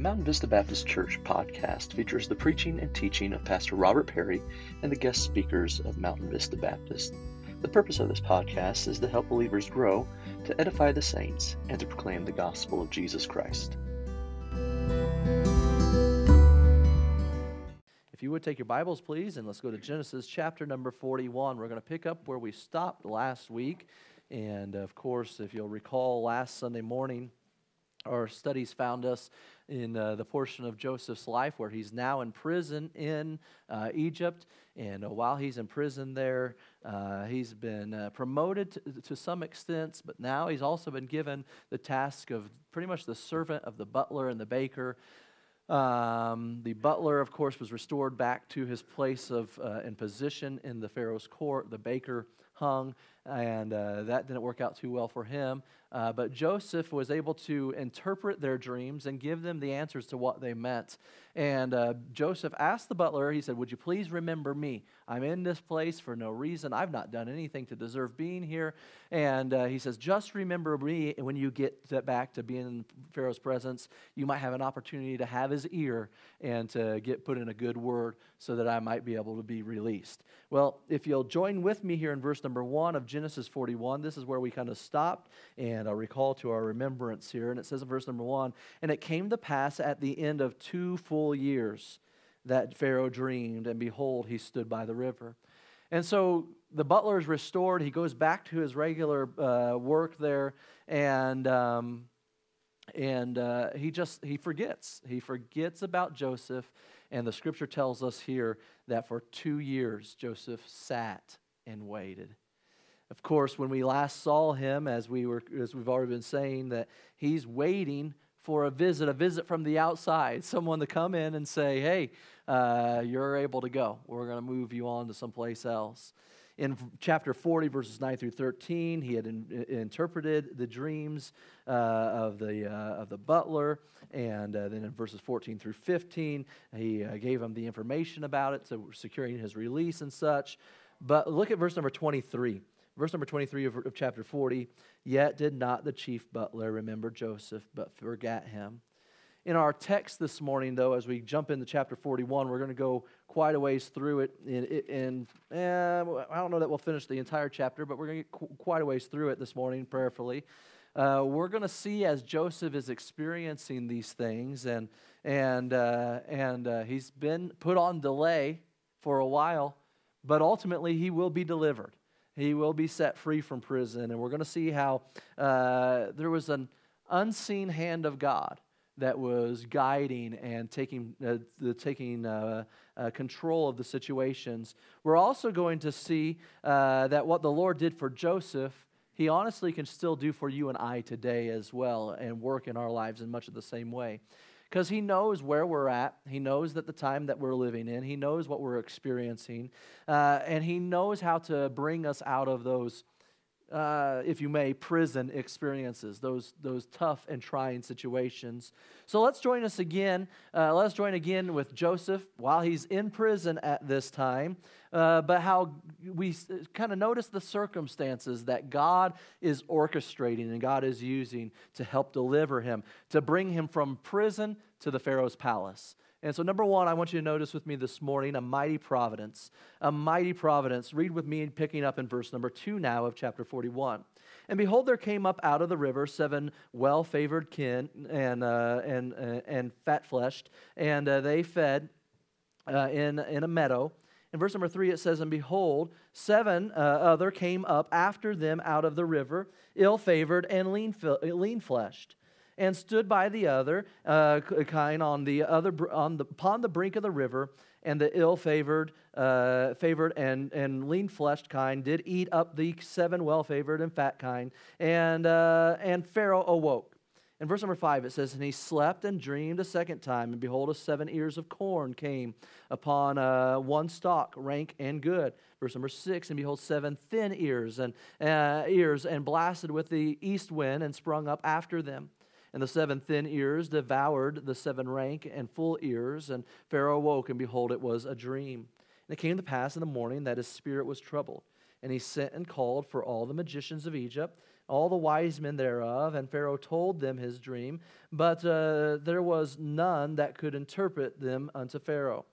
Mountain Vista Baptist Church podcast features the preaching and teaching of Pastor Robert Perry and the guest speakers of Mountain Vista Baptist. The purpose of this podcast is to help believers grow, to edify the saints, and to proclaim the gospel of Jesus Christ. If you would take your Bibles, please, and let's go to Genesis chapter number 41. We're going to pick up where we stopped last week. And of course, if you'll recall, last Sunday morning, our studies found us in uh, the portion of Joseph's life where he's now in prison in uh, Egypt. And uh, while he's in prison there, uh, he's been uh, promoted to, to, some extent, but now he's also been given the task of pretty much the servant of the butler and the baker. Um, the butler, of course, was restored back to his place of uh, and position in the Pharaoh's court. The baker hung, and that didn't work out too well for him. Uh, but Joseph was able to interpret their dreams and give them the answers to what they meant. And uh, Joseph asked the butler, he said, Would you please remember me? I'm in this place for no reason. I've not done anything to deserve being here. And uh, he says, Just remember me. When you get back to being in Pharaoh's presence, you might have an opportunity to have his ear and to get put in a good word so that I might be able to be released. Well, if you'll join with me here in verse number one of Genesis 41, this is where we kind of stopped. And and I'll recall to our remembrance here. And it says in verse number one And it came to pass at the end of two full years that Pharaoh dreamed, and behold, he stood by the river. And so the butler is restored. He goes back to his regular uh, work there, and um, and uh, he just he forgets. He forgets about Joseph, and the scripture tells us here that for two years Joseph sat and waited. Of course, when we last saw him, as, we were, as we've already been saying, that he's waiting for a visit, a visit from the outside, someone to come in and say, hey, uh, you're able to go. We're going to move you on to someplace else. In chapter 40, verses 9 through 13, he had in, interpreted the dreams uh, of, the, uh, of the butler. And uh, then in verses 14 through 15, he uh, gave him the information about it, so securing his release and such. But look at verse number 23. Verse number 23 of, of chapter 40 Yet did not the chief butler remember Joseph, but forgot him. In our text this morning, though, as we jump into chapter 41, we're going to go quite a ways through it. And, eh, I don't know that we'll finish the entire chapter, but we're going to get quite a ways through it this morning, prayerfully. Uh, we're going to see as Joseph is experiencing these things, and, and, uh, and uh, he's been put on delay for a while, but ultimately he will be delivered he will be set free from prison. And we're going to see how uh, there was an unseen hand of God that was guiding and taking, uh, the, taking uh, uh, control of the situations. We're also going to see uh, that what the Lord did for Joseph, he honestly can still do for you and I today as well and work in our lives in much of the same way because he knows where we're at. He knows that the time that we're living in. He knows what we're experiencing. Uh, and he knows how to bring us out of those, uh, if you may, prison experiences, those, those tough and trying situations. So let's join us again. Uh, let's join again with Joseph while he's in prison at this time. Uh, but how we kind of notice the circumstances that God is orchestrating and God is using to help deliver him, to bring him from prison to the Pharaoh's palace. And so, number one, I want you to notice with me this morning a mighty providence. A mighty providence. Read with me, picking up in verse number two now of chapter 41. And behold, there came up out of the river seven well favored kine and, uh, and, uh, and fat fleshed, and uh, they fed uh, in, in a meadow. In verse number three, it says, And behold, seven uh, other came up after them out of the river, ill favored and lean, lean fleshed, and stood by the other uh, kine on the other on the, upon the brink of the river. And the ill favored, uh, favored and, and lean fleshed kine did eat up the seven well favored and fat kine. And, uh, and Pharaoh awoke in verse number five, it says, And he slept and dreamed a second time, and behold, a seven ears of corn came upon uh, one stalk, rank and good. Verse number six, and behold, seven thin ears and uh, ears and blasted with the east wind and sprung up after them. And the seven thin ears devoured the seven rank and full ears. And Pharaoh awoke, and behold, it was a dream. And it came to pass in the morning that his spirit was troubled. And he sent and called for all the magicians of Egypt all the wise men thereof, and Pharaoh told them his dream, but uh, there was none that could interpret them unto Pharaoh.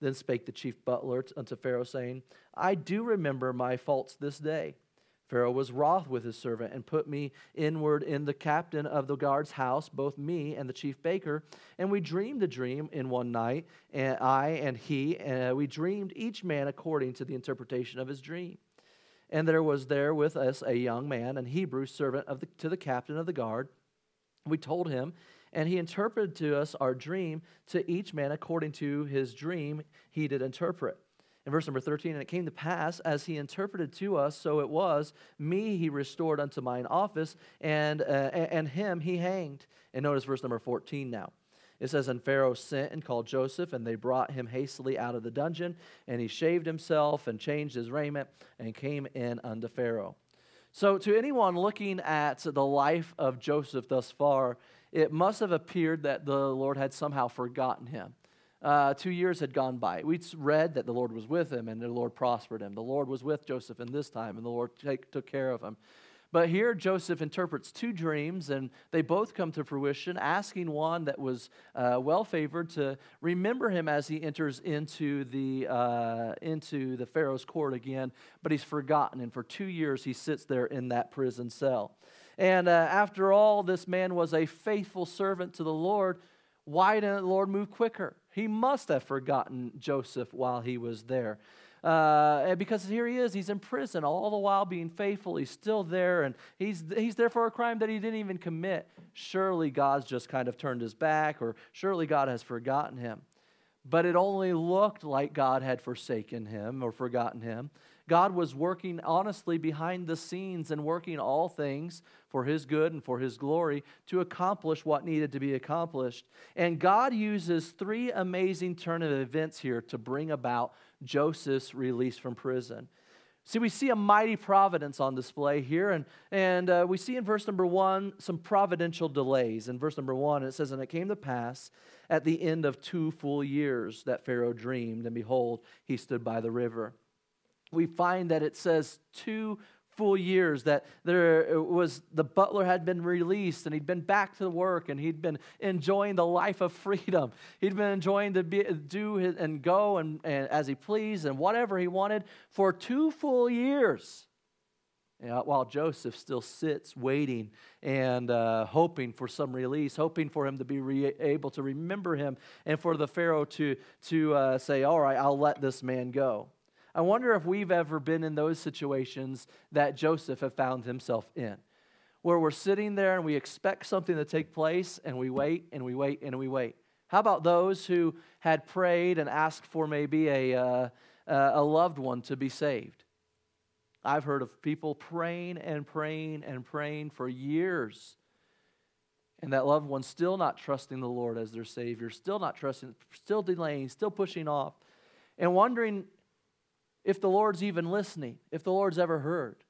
Then spake the chief butler unto Pharaoh, saying, I do remember my faults this day. Pharaoh was wroth with his servant and put me inward in the captain of the guard's house, both me and the chief baker. And we dreamed a dream in one night, and I and he, and we dreamed each man according to the interpretation of his dream. And there was there with us a young man, an Hebrew servant of the, to the captain of the guard. We told him, and he interpreted to us our dream, to each man according to his dream he did interpret. In verse number 13, and it came to pass, as he interpreted to us, so it was, me he restored unto mine office, and, uh, and him he hanged. And notice verse number 14 now. It says, And Pharaoh sent and called Joseph, and they brought him hastily out of the dungeon, and he shaved himself and changed his raiment and came in unto Pharaoh. So, to anyone looking at the life of Joseph thus far, it must have appeared that the Lord had somehow forgotten him. Uh, two years had gone by. We read that the Lord was with him and the Lord prospered him. The Lord was with Joseph in this time, and the Lord take, took care of him. But here Joseph interprets two dreams, and they both come to fruition, asking one that was uh, well favored to remember him as he enters into the, uh, into the Pharaoh's court again. But he's forgotten, and for two years he sits there in that prison cell. And uh, after all, this man was a faithful servant to the Lord. Why didn't the Lord move quicker? He must have forgotten Joseph while he was there. Uh, because here he is, he's in prison, all the while being faithful. He's still there, and he's, he's there for a crime that he didn't even commit. Surely God's just kind of turned his back, or surely God has forgotten him. But it only looked like God had forsaken him or forgotten him. God was working honestly behind the scenes and working all things for his good and for his glory to accomplish what needed to be accomplished. And God uses three amazing turn of events here to bring about Joseph's release from prison. See, we see a mighty providence on display here, and, and uh, we see in verse number one some providential delays. In verse number one, it says, And it came to pass at the end of two full years that Pharaoh dreamed, and behold, he stood by the river we find that it says two full years that there was the butler had been released and he'd been back to work and he'd been enjoying the life of freedom. He'd been enjoying to be, do his, and go and, and as he pleased and whatever he wanted for two full years. While joseph still sits waiting and uh, hoping for some release hoping for him to be re- able to remember him and for the pharaoh to, to uh, say all right i'll let this man go I wonder if we've ever been in those situations that Joseph had found himself in, where we're sitting there and we expect something to take place and we wait and we wait and we wait. How about those who had prayed and asked for maybe a, uh, a loved one to be saved? I've heard of people praying and praying and praying for years. And that loved one still not trusting the Lord as their Savior, still not trusting, still delaying, still pushing off, and wondering if the Lord's even listening, if the Lord's ever heard.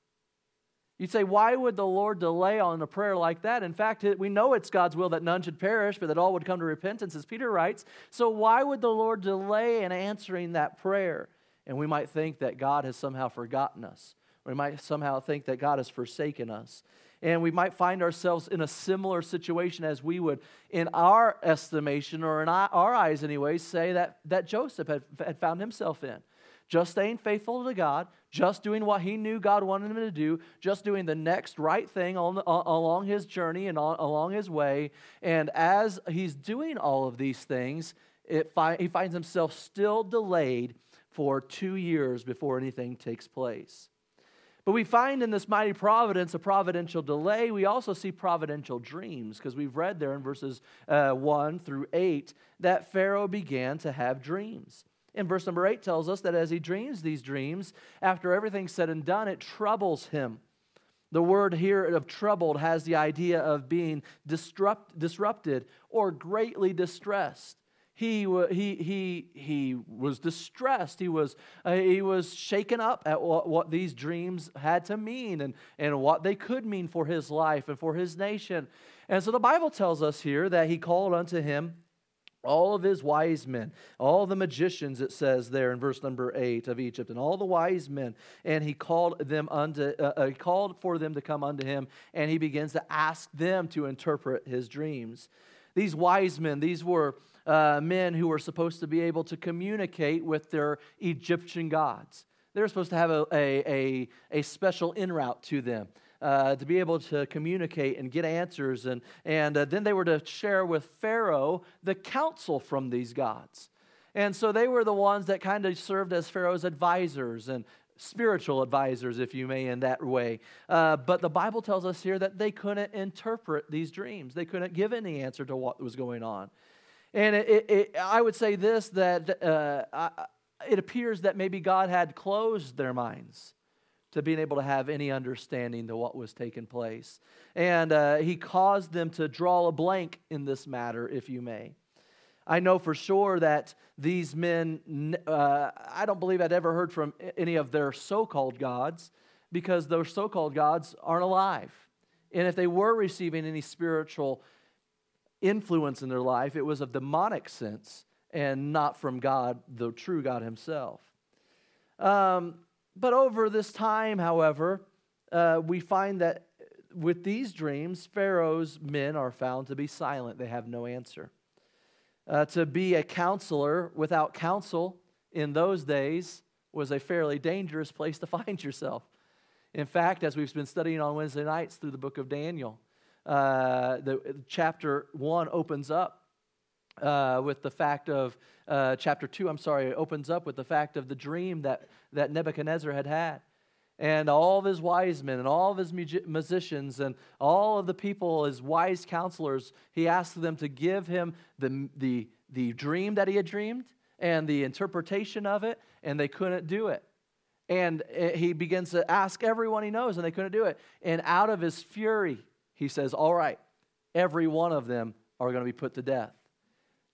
You'd say, why would the Lord delay on a prayer like that? In fact, we know it's God's will that none should perish, but that all would come to repentance, as Peter writes. So, why would the Lord delay in answering that prayer? And we might think that God has somehow forgotten us. We might somehow think that God has forsaken us. And we might find ourselves in a similar situation as we would, in our estimation, or in our eyes, anyways, say that, that Joseph had, had found himself in just staying faithful to God, just doing what he knew God wanted him to do, just doing the next right thing on along his journey and on, along his way. And as he's doing all of these things, fi- he finds himself still delayed for two years before anything takes place. But we find in this mighty providence a providential delay. We also see providential dreams because we've read there in verses uh, 1 through 8 that Pharaoh began to have dreams. In verse number 8 tells us that as he dreams these dreams, after everything's said and done, it troubles him. The word here of troubled has the idea of being disrupt, disrupted or greatly distressed. He, he, he, he was distressed. He was, uh, he was shaken up at what, what these dreams had to mean and, and what they could mean for his life and for his nation. And so the Bible tells us here that he called unto him all of his wise men, all the magicians, it says there in verse number eight of Egypt, and all the wise men, and he called them unto, uh, uh, called for them to come unto him, and he begins to ask them to interpret his dreams. These wise men, these were uh, men who were supposed to be able to communicate with their Egyptian gods. They were supposed to have a, a, a, a special en route to them uh, to be able to communicate and get answers. And, and uh, then they were to share with Pharaoh the counsel from these gods. And so they were the ones that kind of served as Pharaoh's advisors and spiritual advisors, if you may, in that way. Uh, but the Bible tells us here that they couldn't interpret these dreams, they couldn't give any answer to what was going on. And it, it, it, I would say this that uh, I, it appears that maybe God had closed their minds to being able to have any understanding to what was taking place. And uh, he caused them to draw a blank in this matter, if you may. I know for sure that these men, uh, I don't believe I'd ever heard from any of their so called gods because those so called gods aren't alive. And if they were receiving any spiritual influence in their life, it was of demonic sense and not from God, the true God Himself. Um, but over this time, however, uh, we find that with these dreams, Pharaoh's men are found to be silent. They have no answer. Uh, to be a counselor without counsel in those days was a fairly dangerous place to find yourself. In fact, as we've been studying on Wednesday nights through the book of Daniel, uh, the chapter one opens up uh, with the fact of uh, chapter 2, I'm sorry, it opens up with the fact of the dream that, that Nebuchadnezzar had had. And all of his wise men and all of his musicians and all of the people, his wise counselors, he asked them to give him the, the, the dream that he had dreamed and the interpretation of it, and they couldn't do it. And eh, he begins to ask everyone he knows, and they couldn't do it. And out of his fury, he says, All right, every one of them are going to be put to death.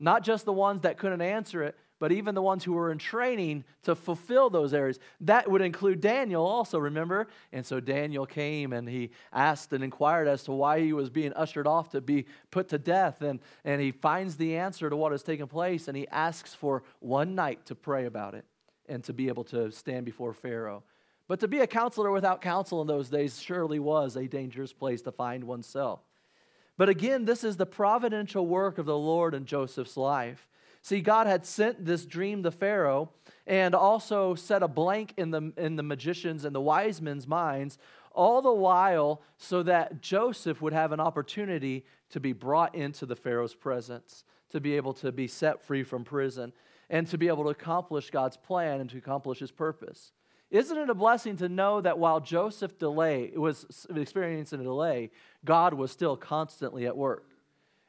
Not just the ones that couldn't answer it, but even the ones who were in training to fulfill those areas. That would include Daniel also, remember? And so Daniel came and he asked and inquired as to why he was being ushered off to be put to death. And, and he finds the answer to what has taken place and he asks for one night to pray about it and to be able to stand before Pharaoh. But to be a counselor without counsel in those days surely was a dangerous place to find oneself. But again, this is the providential work of the Lord in Joseph's life. See, God had sent this dream to Pharaoh and also set a blank in the, in the magicians and the wise men's minds, all the while so that Joseph would have an opportunity to be brought into the Pharaoh's presence, to be able to be set free from prison, and to be able to accomplish God's plan and to accomplish his purpose. Isn't it a blessing to know that while Joseph delay was experiencing a delay, God was still constantly at work?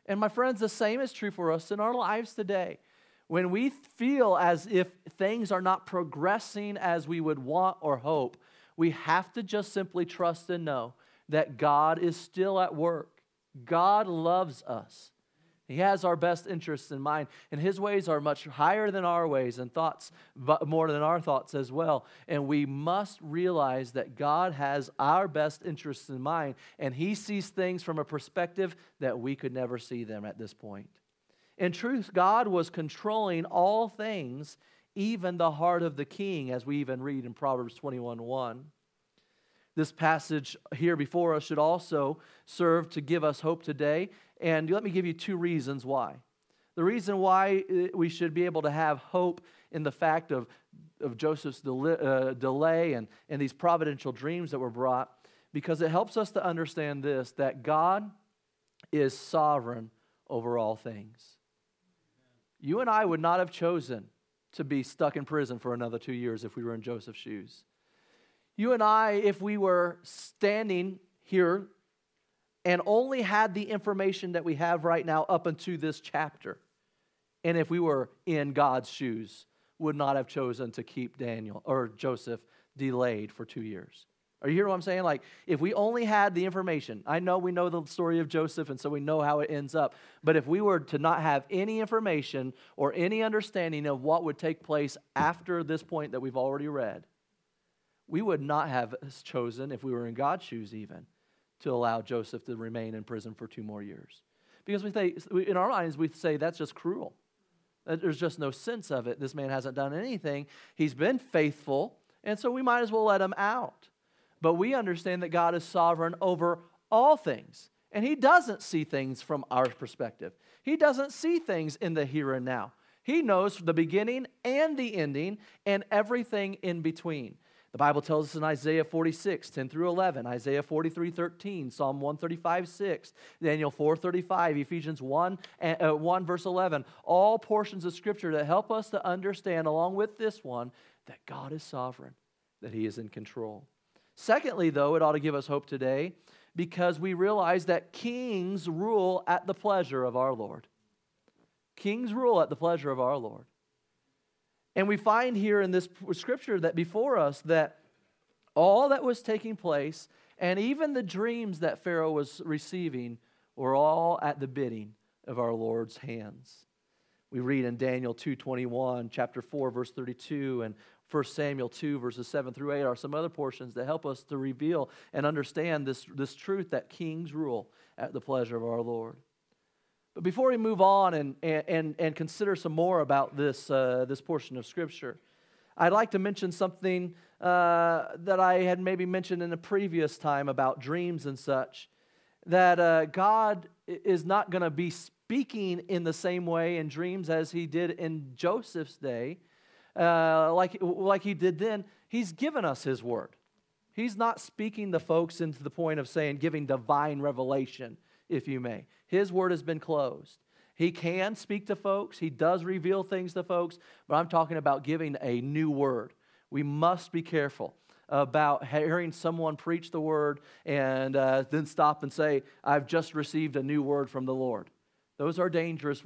And my friends, the same is true for us in our lives today. When we feel as if things are not progressing as we would want or hope, we have to just simply trust and know that God is still at work. God loves us. He has our best interests in mind, and His ways are much higher than our ways and thoughts, more than our thoughts as well. And we must realize that God has our best interests in mind, and He sees things from a perspective that we could never see them at this point. In truth, God was controlling all things, even the heart of the king, as we even read in Proverbs 21 1. This passage here before us should also serve to give us hope today and let me give you two reasons why. The reason why uh, we should be able to have hope in the fact of, of Joseph's uh, delay and, and these providential dreams that were brought, because it helps us to understand this that God is sovereign over all things. You and I would not have chosen to be stuck in prison for another two years if we were in Joseph's shoes. You and I, if we were standing here and only had the information that we have right now up into this chapter, and if we were in God's shoes, would not have chosen to keep Daniel or Joseph delayed for two years. Are you hearing what I'm saying? Like, if we only had the information, I know we know the story of Joseph, and so we know how it ends up. But if we were to not have any information or any understanding of what would take place after this point that we've already read, we would not have chosen, if we were in God's shoes even, to allow Joseph to remain in prison for two more years. Because we say, in our minds, we say that's just cruel. There's just no sense of it. This man hasn't done anything. He's been faithful, and so we might as well let him out. But we understand that God is sovereign over all things, and He doesn't see things from our perspective. He doesn't see things in the here and now. He knows the beginning and the ending and everything in between. The Bible tells us in Isaiah 46, 10 through 11, Isaiah 43, 13, Psalm 135, 6, Daniel 4, 35, Ephesians 1, uh, 1, verse 11, all portions of Scripture that help us to understand, along with this one, that God is sovereign, that He is in control. Secondly, though, it ought to give us hope today because we realize that kings rule at the pleasure of our Lord. Kings rule at the pleasure of our Lord. And we find here in this scripture that before us that all that was taking place and even the dreams that Pharaoh was receiving were all at the bidding of our Lord's hands. We read in Daniel 2:21, chapter 4 verse 32 and 1 Samuel 2 verses 7 through 8 are some other portions that help us to reveal and understand this, this truth that kings rule at the pleasure of our Lord. But before we move on and, and, and consider some more about this, uh, this portion of Scripture, I'd like to mention something uh, that I had maybe mentioned in a previous time about dreams and such. That uh, God is not going to be speaking in the same way in dreams as he did in Joseph's day, uh, like, like he did then. He's given us his word. He's not speaking the folks into the point of saying, giving divine revelation, if you may. His word has been closed. He can speak to folks, he does reveal things to folks, but I'm talking about giving a new word. We must be careful about hearing someone preach the word and uh, then stop and say, I've just received a new word from the Lord. Those are dangerous,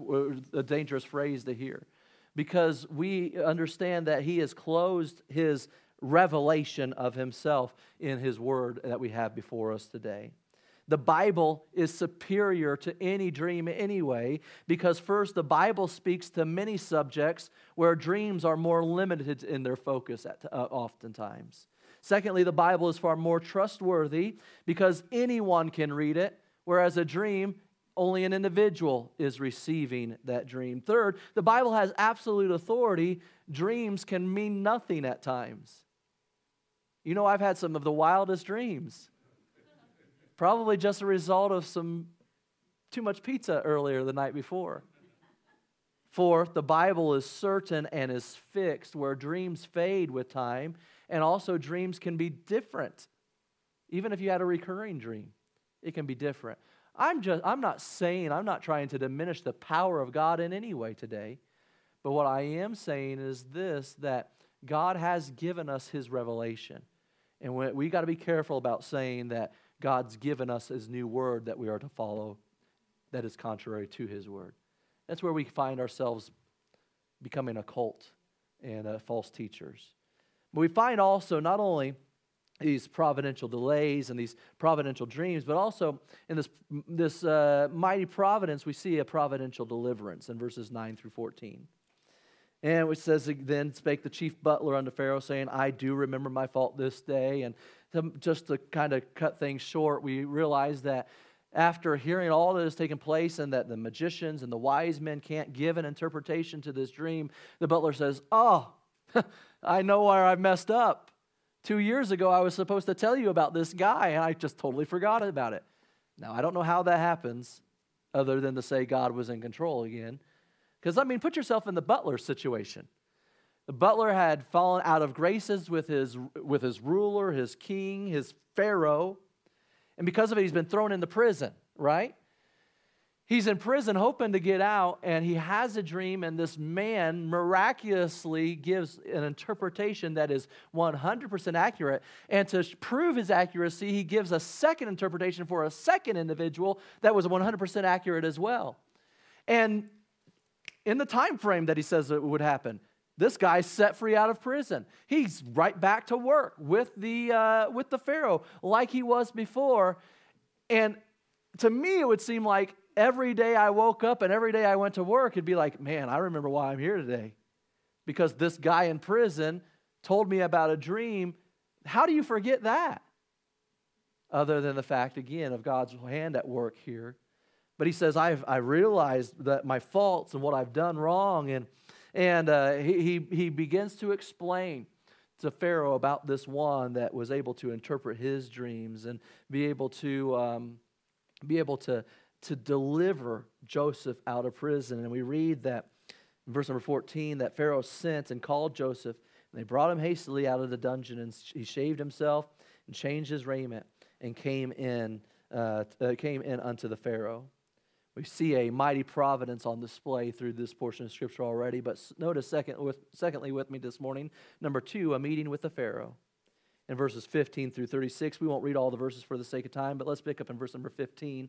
a dangerous phrase to hear because we understand that he has closed his revelation of himself in his word that we have before us today. The Bible is superior to any dream anyway, because first, the Bible speaks to many subjects where dreams are more limited in their focus at, uh, oftentimes. Secondly, the Bible is far more trustworthy because anyone can read it, whereas a dream, only an individual is receiving that dream. Third, the Bible has absolute authority. Dreams can mean nothing at times. You know, I've had some of the wildest dreams. Probably just a result of some too much pizza earlier the night before. For the Bible is certain and is fixed, where dreams fade with time, and also dreams can be different. Even if you had a recurring dream, it can be different. I'm just I'm not saying I'm not trying to diminish the power of God in any way today. But what I am saying is this that God has given us his revelation. And we, we got to be careful about saying that God's given us his new word that we are to follow that is contrary to his word. That's where we find ourselves becoming a cult and uh, false teachers. But we find also not only these providential delays and these providential dreams, but also in this, this uh, mighty providence, we see a providential deliverance in verses 9 through 14. And it says, Then spake the chief butler unto Pharaoh, saying, I do remember my fault this day. And just to kind of cut things short, we realize that after hearing all that has taken place and that the magicians and the wise men can't give an interpretation to this dream, the butler says, Oh, I know where I've messed up. Two years ago, I was supposed to tell you about this guy, and I just totally forgot about it. Now, I don't know how that happens, other than to say God was in control again. Because, I mean, put yourself in the butler situation. The butler had fallen out of graces with his, with his ruler, his king, his pharaoh. And because of it, he's been thrown into prison, right? He's in prison hoping to get out, and he has a dream, and this man miraculously gives an interpretation that is 100% accurate. And to prove his accuracy, he gives a second interpretation for a second individual that was 100% accurate as well. And in the time frame that he says it would happen, this guy's set free out of prison. He's right back to work with the, uh, with the Pharaoh like he was before. And to me, it would seem like every day I woke up and every day I went to work, it'd be like, man, I remember why I'm here today. Because this guy in prison told me about a dream. How do you forget that? Other than the fact, again, of God's hand at work here. But he says, I've I realized that my faults and what I've done wrong. And, and uh, he, he, begins to explain to Pharaoh about this one that was able to interpret his dreams and be able to, um, be able to, to deliver Joseph out of prison. And we read that in verse number 14 that Pharaoh sent and called Joseph. And they brought him hastily out of the dungeon, and he shaved himself and changed his raiment and came in, uh, uh, came in unto the Pharaoh. We see a mighty providence on display through this portion of Scripture already, but notice second with, secondly with me this morning, number two, a meeting with the Pharaoh. In verses 15 through 36, we won't read all the verses for the sake of time, but let's pick up in verse number 15.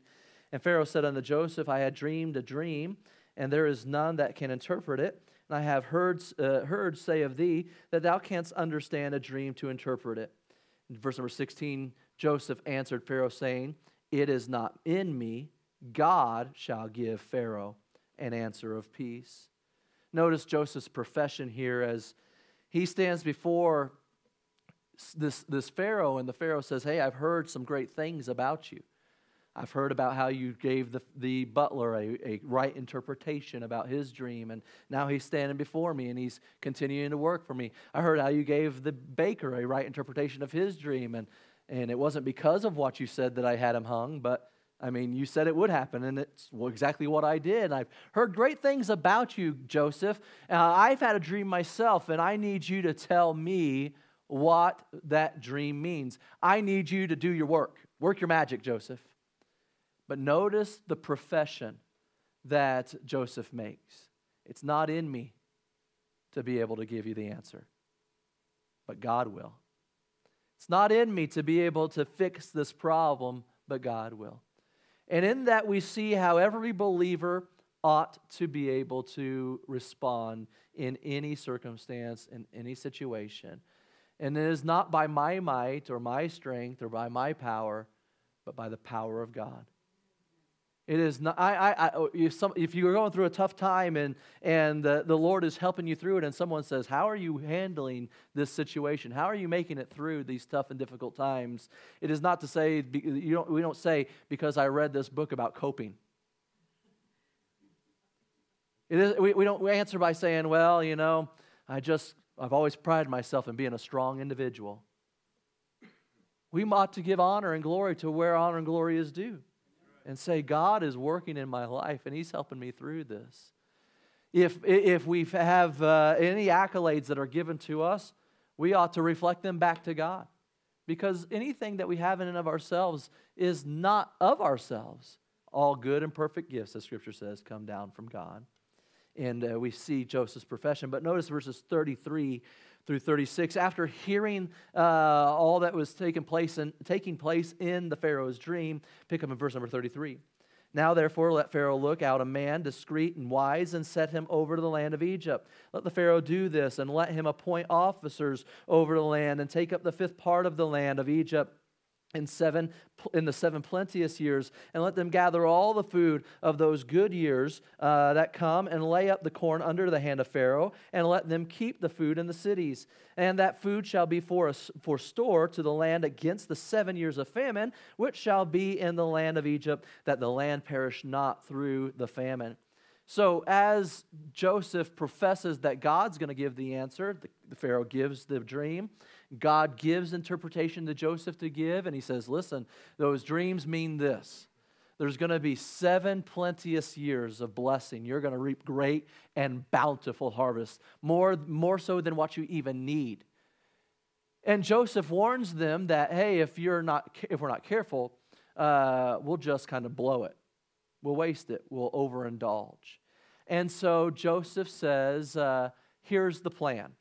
And Pharaoh said unto Joseph, I had dreamed a dream, and there is none that can interpret it. And I have heard, uh, heard say of thee that thou canst understand a dream to interpret it. In verse number 16, Joseph answered Pharaoh, saying, It is not in me God shall give Pharaoh an answer of peace. Notice Joseph's profession here as he stands before this, this Pharaoh, and the Pharaoh says, Hey, I've heard some great things about you. I've heard about how you gave the, the butler a, a right interpretation about his dream, and now he's standing before me and he's continuing to work for me. I heard how you gave the baker a right interpretation of his dream, and, and it wasn't because of what you said that I had him hung, but I mean, you said it would happen, and it's exactly what I did. I've heard great things about you, Joseph. Uh, I've had a dream myself, and I need you to tell me what that dream means. I need you to do your work. Work your magic, Joseph. But notice the profession that Joseph makes it's not in me to be able to give you the answer, but God will. It's not in me to be able to fix this problem, but God will. And in that, we see how every believer ought to be able to respond in any circumstance, in any situation. And it is not by my might or my strength or by my power, but by the power of God. It is not, I, I, I, oh, if, some, if you're going through a tough time and, and the, the Lord is helping you through it, and someone says, How are you handling this situation? How are you making it through these tough and difficult times? It is not to say, you don't, we don't say, Because I read this book about coping. It is, we, we don't we answer by saying, Well, you know, I just, I've always prided myself in being a strong individual. We ought to give honor and glory to where honor and glory is due and say, God is working in my life and He's helping me through this. If, if we have uh, any accolades that are given to us, we ought to reflect them back to God. Because anything that we have in and of ourselves is not of ourselves. All good and perfect gifts, as Scripture says, come down from God. And uh, we see Joseph's profession. But notice verses 33 through 36. After hearing uh, all that was taking place, in, taking place in the Pharaoh's dream, pick up in verse number 33. Now, therefore, let Pharaoh look out a man discreet and wise and set him over to the land of Egypt. Let the Pharaoh do this and let him appoint officers over the land and take up the fifth part of the land of Egypt in seven in the seven plenteous years and let them gather all the food of those good years uh, that come and lay up the corn under the hand of pharaoh and let them keep the food in the cities and that food shall be for us for store to the land against the seven years of famine which shall be in the land of egypt that the land perish not through the famine so, as Joseph professes that God's going to give the answer, the, the Pharaoh gives the dream. God gives interpretation to Joseph to give, and he says, Listen, those dreams mean this. There's going to be seven plenteous years of blessing. You're going to reap great and bountiful harvests, more, more so than what you even need. And Joseph warns them that, hey, if, you're not, if we're not careful, uh, we'll just kind of blow it. We'll waste it. We'll overindulge. And so Joseph says, uh, here's the plan.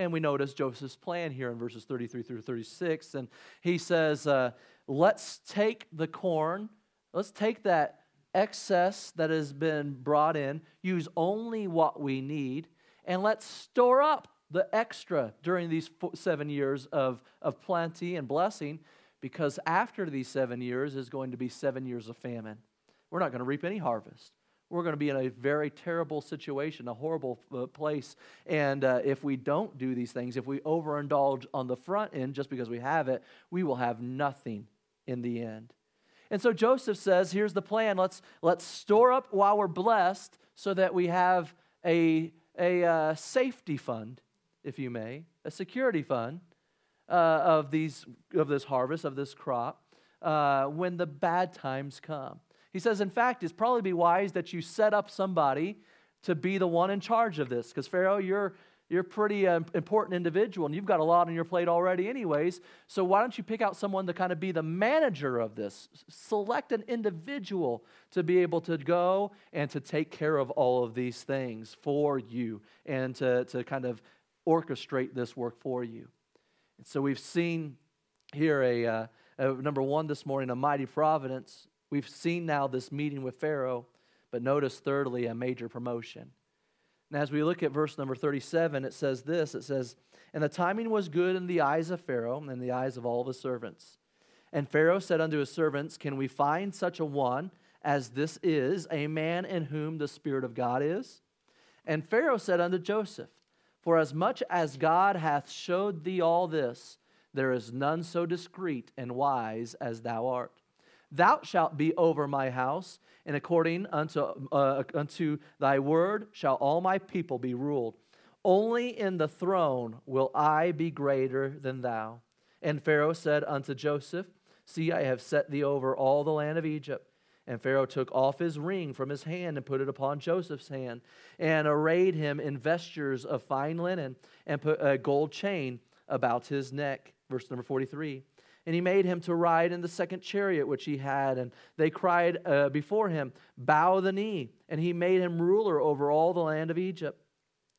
And we notice Joseph's plan here in verses 33 through 36. And he says, uh, Let's take the corn, let's take that excess that has been brought in, use only what we need, and let's store up the extra during these seven years of, of plenty and blessing, because after these seven years is going to be seven years of famine. We're not going to reap any harvest we're going to be in a very terrible situation, a horrible uh, place. And uh, if we don't do these things, if we overindulge on the front end just because we have it, we will have nothing in the end. And so Joseph says, here's the plan. Let's, let's store up while we're blessed so that we have a, a uh, safety fund, if you may, a security fund uh, of, these, of this harvest, of this crop, uh, when the bad times come. He says, in fact, it's probably be wise that you set up somebody to be the one in charge of this. Because, Pharaoh, you're, you're a pretty uh, important individual and you've got a lot on your plate already, anyways. So, why don't you pick out someone to kind of be the manager of this? Select an individual to be able to go and to take care of all of these things for you and to, to kind of orchestrate this work for you. And so, we've seen here a, uh, a number one this morning, a mighty providence. We've seen now this meeting with Pharaoh. But notice, thirdly, a major promotion. And as we look at verse number 37, it says this it says, And the timing was good in the eyes of Pharaoh and in the eyes of all of his servants. And Pharaoh said unto his servants, Can we find such a one as this is, a man in whom the Spirit of God is? And Pharaoh said unto Joseph, For as much as God hath showed thee all this, there is none so discreet and wise as thou art. Thou shalt be over my house, and according unto, uh, unto thy word shall all my people be ruled. Only in the throne will I be greater than thou. And Pharaoh said unto Joseph, See, I have set thee over all the land of Egypt. And Pharaoh took off his ring from his hand and put it upon Joseph's hand, and arrayed him in vestures of fine linen, and put a gold chain about his neck. Verse number 43 and he made him to ride in the second chariot which he had. And they cried uh, before him, Bow the knee. And he made him ruler over all the land of Egypt.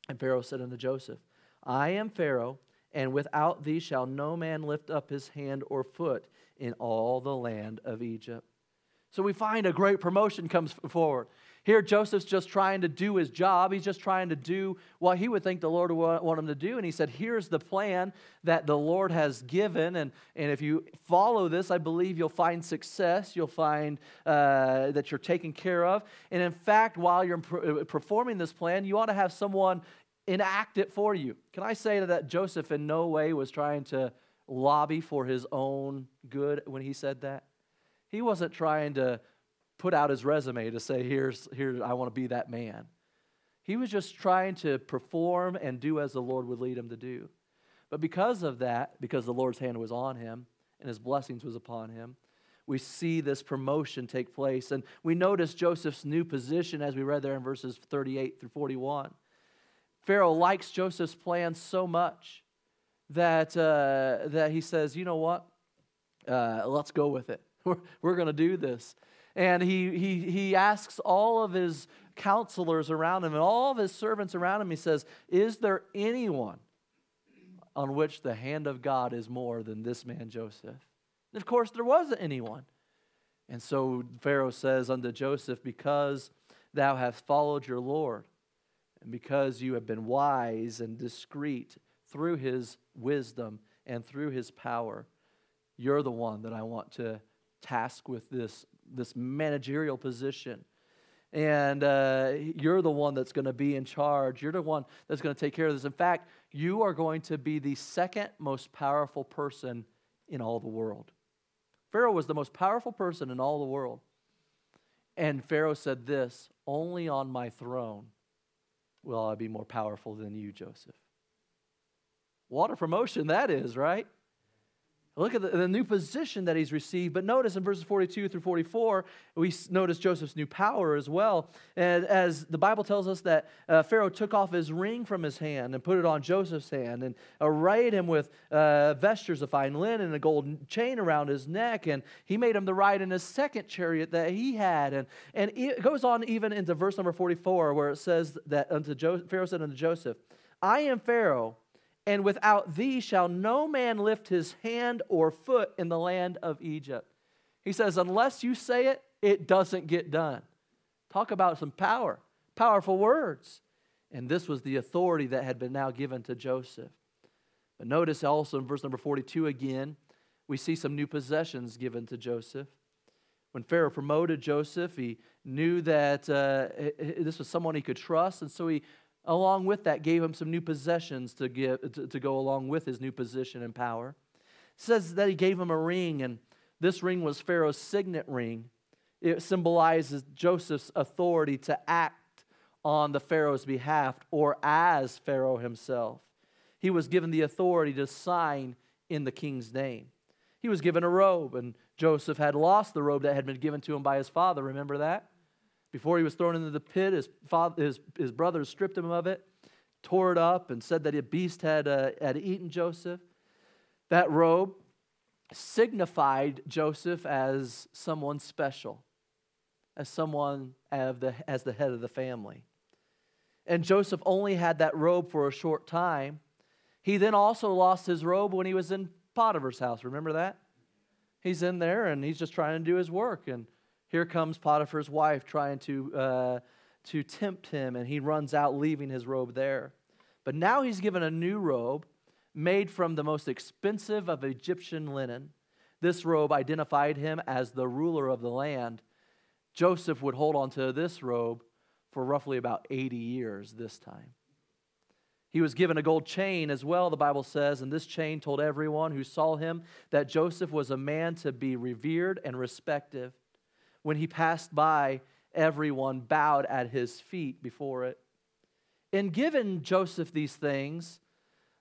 And Pharaoh said unto Joseph, I am Pharaoh, and without thee shall no man lift up his hand or foot in all the land of Egypt. So we find a great promotion comes forward. Here, Joseph's just trying to do his job. He's just trying to do what he would think the Lord would want him to do. And he said, Here's the plan that the Lord has given. And, and if you follow this, I believe you'll find success. You'll find uh, that you're taken care of. And in fact, while you're uh, performing this plan, you ought to have someone enact it for you. Can I say that Joseph in no way was trying to lobby for his own good when he said that? He wasn't trying to put out his resume to say, here's, here, I want to be that man. He was just trying to perform and do as the Lord would lead him to do. But because of that, because the Lord's hand was on him and his blessings was upon him, we see this promotion take place. And we notice Joseph's new position as we read there in verses 38 through 41. Pharaoh likes Joseph's plan so much that, uh, that he says, you know what? Uh, let's go with it. We're, we're going to do this. And he, he, he asks all of his counselors around him and all of his servants around him, he says, Is there anyone on which the hand of God is more than this man Joseph? And of course, there wasn't anyone. And so Pharaoh says unto Joseph, Because thou hast followed your Lord, and because you have been wise and discreet through his wisdom and through his power, you're the one that I want to task with this this managerial position. And uh, you're the one that's going to be in charge. You're the one that's going to take care of this. In fact, you are going to be the second most powerful person in all the world. Pharaoh was the most powerful person in all the world. And Pharaoh said this Only on my throne will I be more powerful than you, Joseph. What a promotion that is, right? Look at the, the, new position that he's received. But notice in verses 42 through 44, we notice Joseph's new power as well. And as the Bible tells us that uh, Pharaoh took off his ring from his hand and put it on Joseph's hand and arrayed him with uh, vestures of fine linen and a golden chain around his neck. And he made him to ride in his second chariot that he had. And, and it goes on even into verse number 44, where it says that unto jo- Pharaoh said unto Joseph, I am Pharaoh and without thee shall no man lift his hand or foot in the land of Egypt. He says, unless you say it, it doesn't get done. Talk about some power, powerful words. And this was the authority that had been now given to Joseph. But notice also in verse number 42 again, we see some new possessions given to Joseph. When Pharaoh promoted Joseph, he knew that uh, this was someone he could trust, and so he along with that, gave him some new possessions to, give, to, to go along with his new position and power. It says that he gave him a ring, and This ring was Pharaoh's signet ring. It symbolizes Joseph's authority to act on the Pharaoh's behalf or as Pharaoh himself. He was given the authority to sign in the king's name. He was given a robe, and Joseph had lost the robe that had been given to him by his father. Remember that? Before he was thrown into the pit, his, father, his, his brothers stripped him of it, tore it up, and said that a beast had, uh, had eaten Joseph. That robe signified Joseph as someone special, as someone of the, as the head of the family. And Joseph only had that robe for a short time. He then also lost his robe when he was in Potiphar's house. Remember that? He's in there and he's just trying to do his work. And here comes Potiphar's wife trying to, uh, to tempt him, and he runs out, leaving his robe there. But now he's given a new robe made from the most expensive of Egyptian linen. This robe identified him as the ruler of the land. Joseph would hold on to this robe for roughly about 80 years this time. He was given a gold chain as well, the Bible says, and this chain told everyone who saw him that Joseph was a man to be revered and respected. When he passed by, everyone bowed at his feet before it. In giving Joseph these things,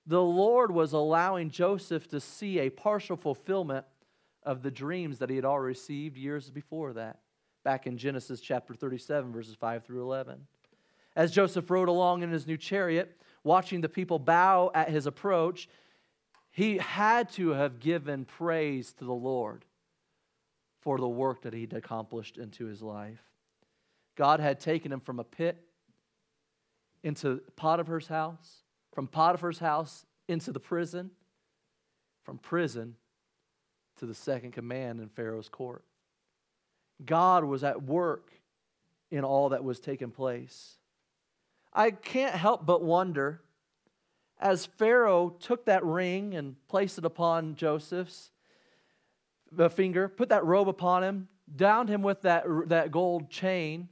the Lord was allowing Joseph to see a partial fulfillment of the dreams that he had already received years before that, back in Genesis chapter 37, verses 5 through 11. As Joseph rode along in his new chariot, watching the people bow at his approach, he had to have given praise to the Lord for the work that he'd accomplished into his life. God had taken him from a pit into Potiphar's house, from Potiphar's house into the prison, from prison to the second command in Pharaoh's court. God was at work in all that was taking place. I can't help but wonder as Pharaoh took that ring and placed it upon Joseph's finger, put that robe upon him, downed him with that, that gold chain,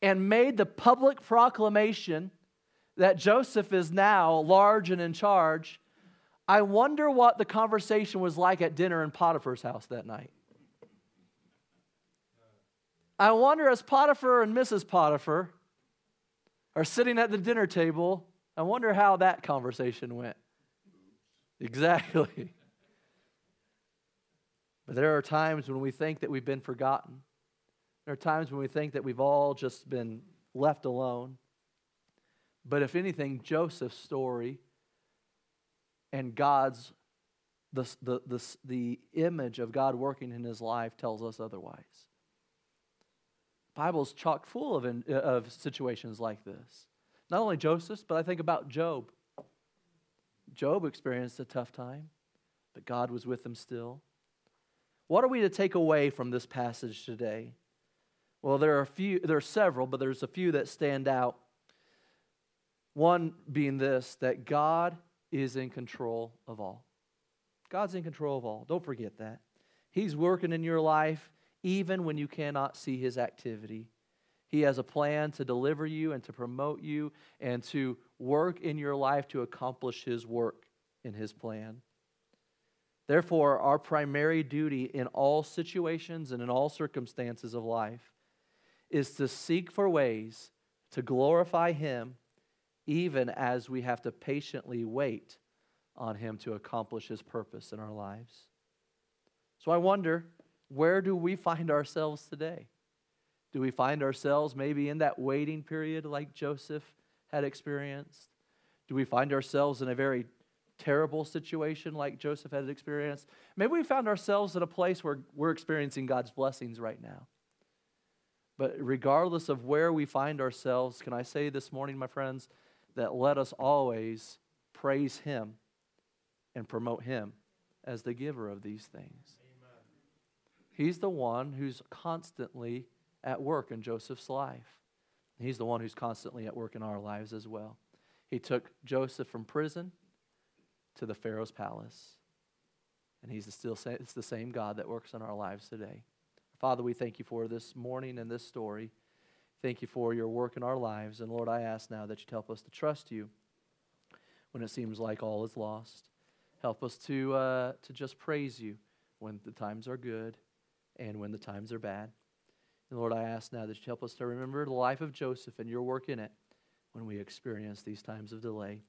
and made the public proclamation that Joseph is now large and in charge, I wonder what the conversation was like at dinner in Potiphar's house that night. I wonder as Potiphar and Mrs. Potiphar are sitting at the dinner table, I wonder how that conversation went. Exactly. But there are times when we think that we've been forgotten. There are times when we think that we've all just been left alone. But if anything, Joseph's story and God's, the, the, the, the image of God working in his life tells us otherwise. The Bible's chock full of, in, uh, of situations like this. Not only Joseph's, but I think about Job. Job experienced a tough time, but God was with him still. What are we to take away from this passage today? Well, there are a few, there are several, but there's a few that stand out. One being this that God is in control of all. God's in control of all. Don't forget that. He's working in your life even when you cannot see his activity. He has a plan to deliver you and to promote you and to work in your life to accomplish his work in his plan. Therefore, our primary duty in all situations and in all circumstances of life is to seek for ways to glorify Him, even as we have to patiently wait on Him to accomplish His purpose in our lives. So I wonder, where do we find ourselves today? Do we find ourselves maybe in that waiting period like Joseph had experienced? Do we find ourselves in a very terrible situation like Joseph had experienced. Maybe we found ourselves in a place where we're experiencing God's blessings right now. But regardless of where we find ourselves, can I say this morning, my friends, that let us always praise Him and promote Him as the giver of these things. Amen. He's the one who's constantly at work in Joseph's life. He's the one who's constantly at work in our lives as well. He took Joseph from prison to the Pharaoh's palace. And he's still it's the same God that works in our lives today. Father, we thank you for this morning and this story. Thank you for your work in our lives. And Lord, I ask now that you help us to trust you when it seems like all is lost. Help us to, uh, to just praise you when the times are good and when the times are bad. And Lord, I ask now that you help us to remember the life of Joseph and your work in it when we experience these times of delay.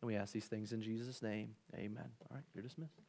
And we ask these things in Jesus' name. Amen. All right, you're dismissed.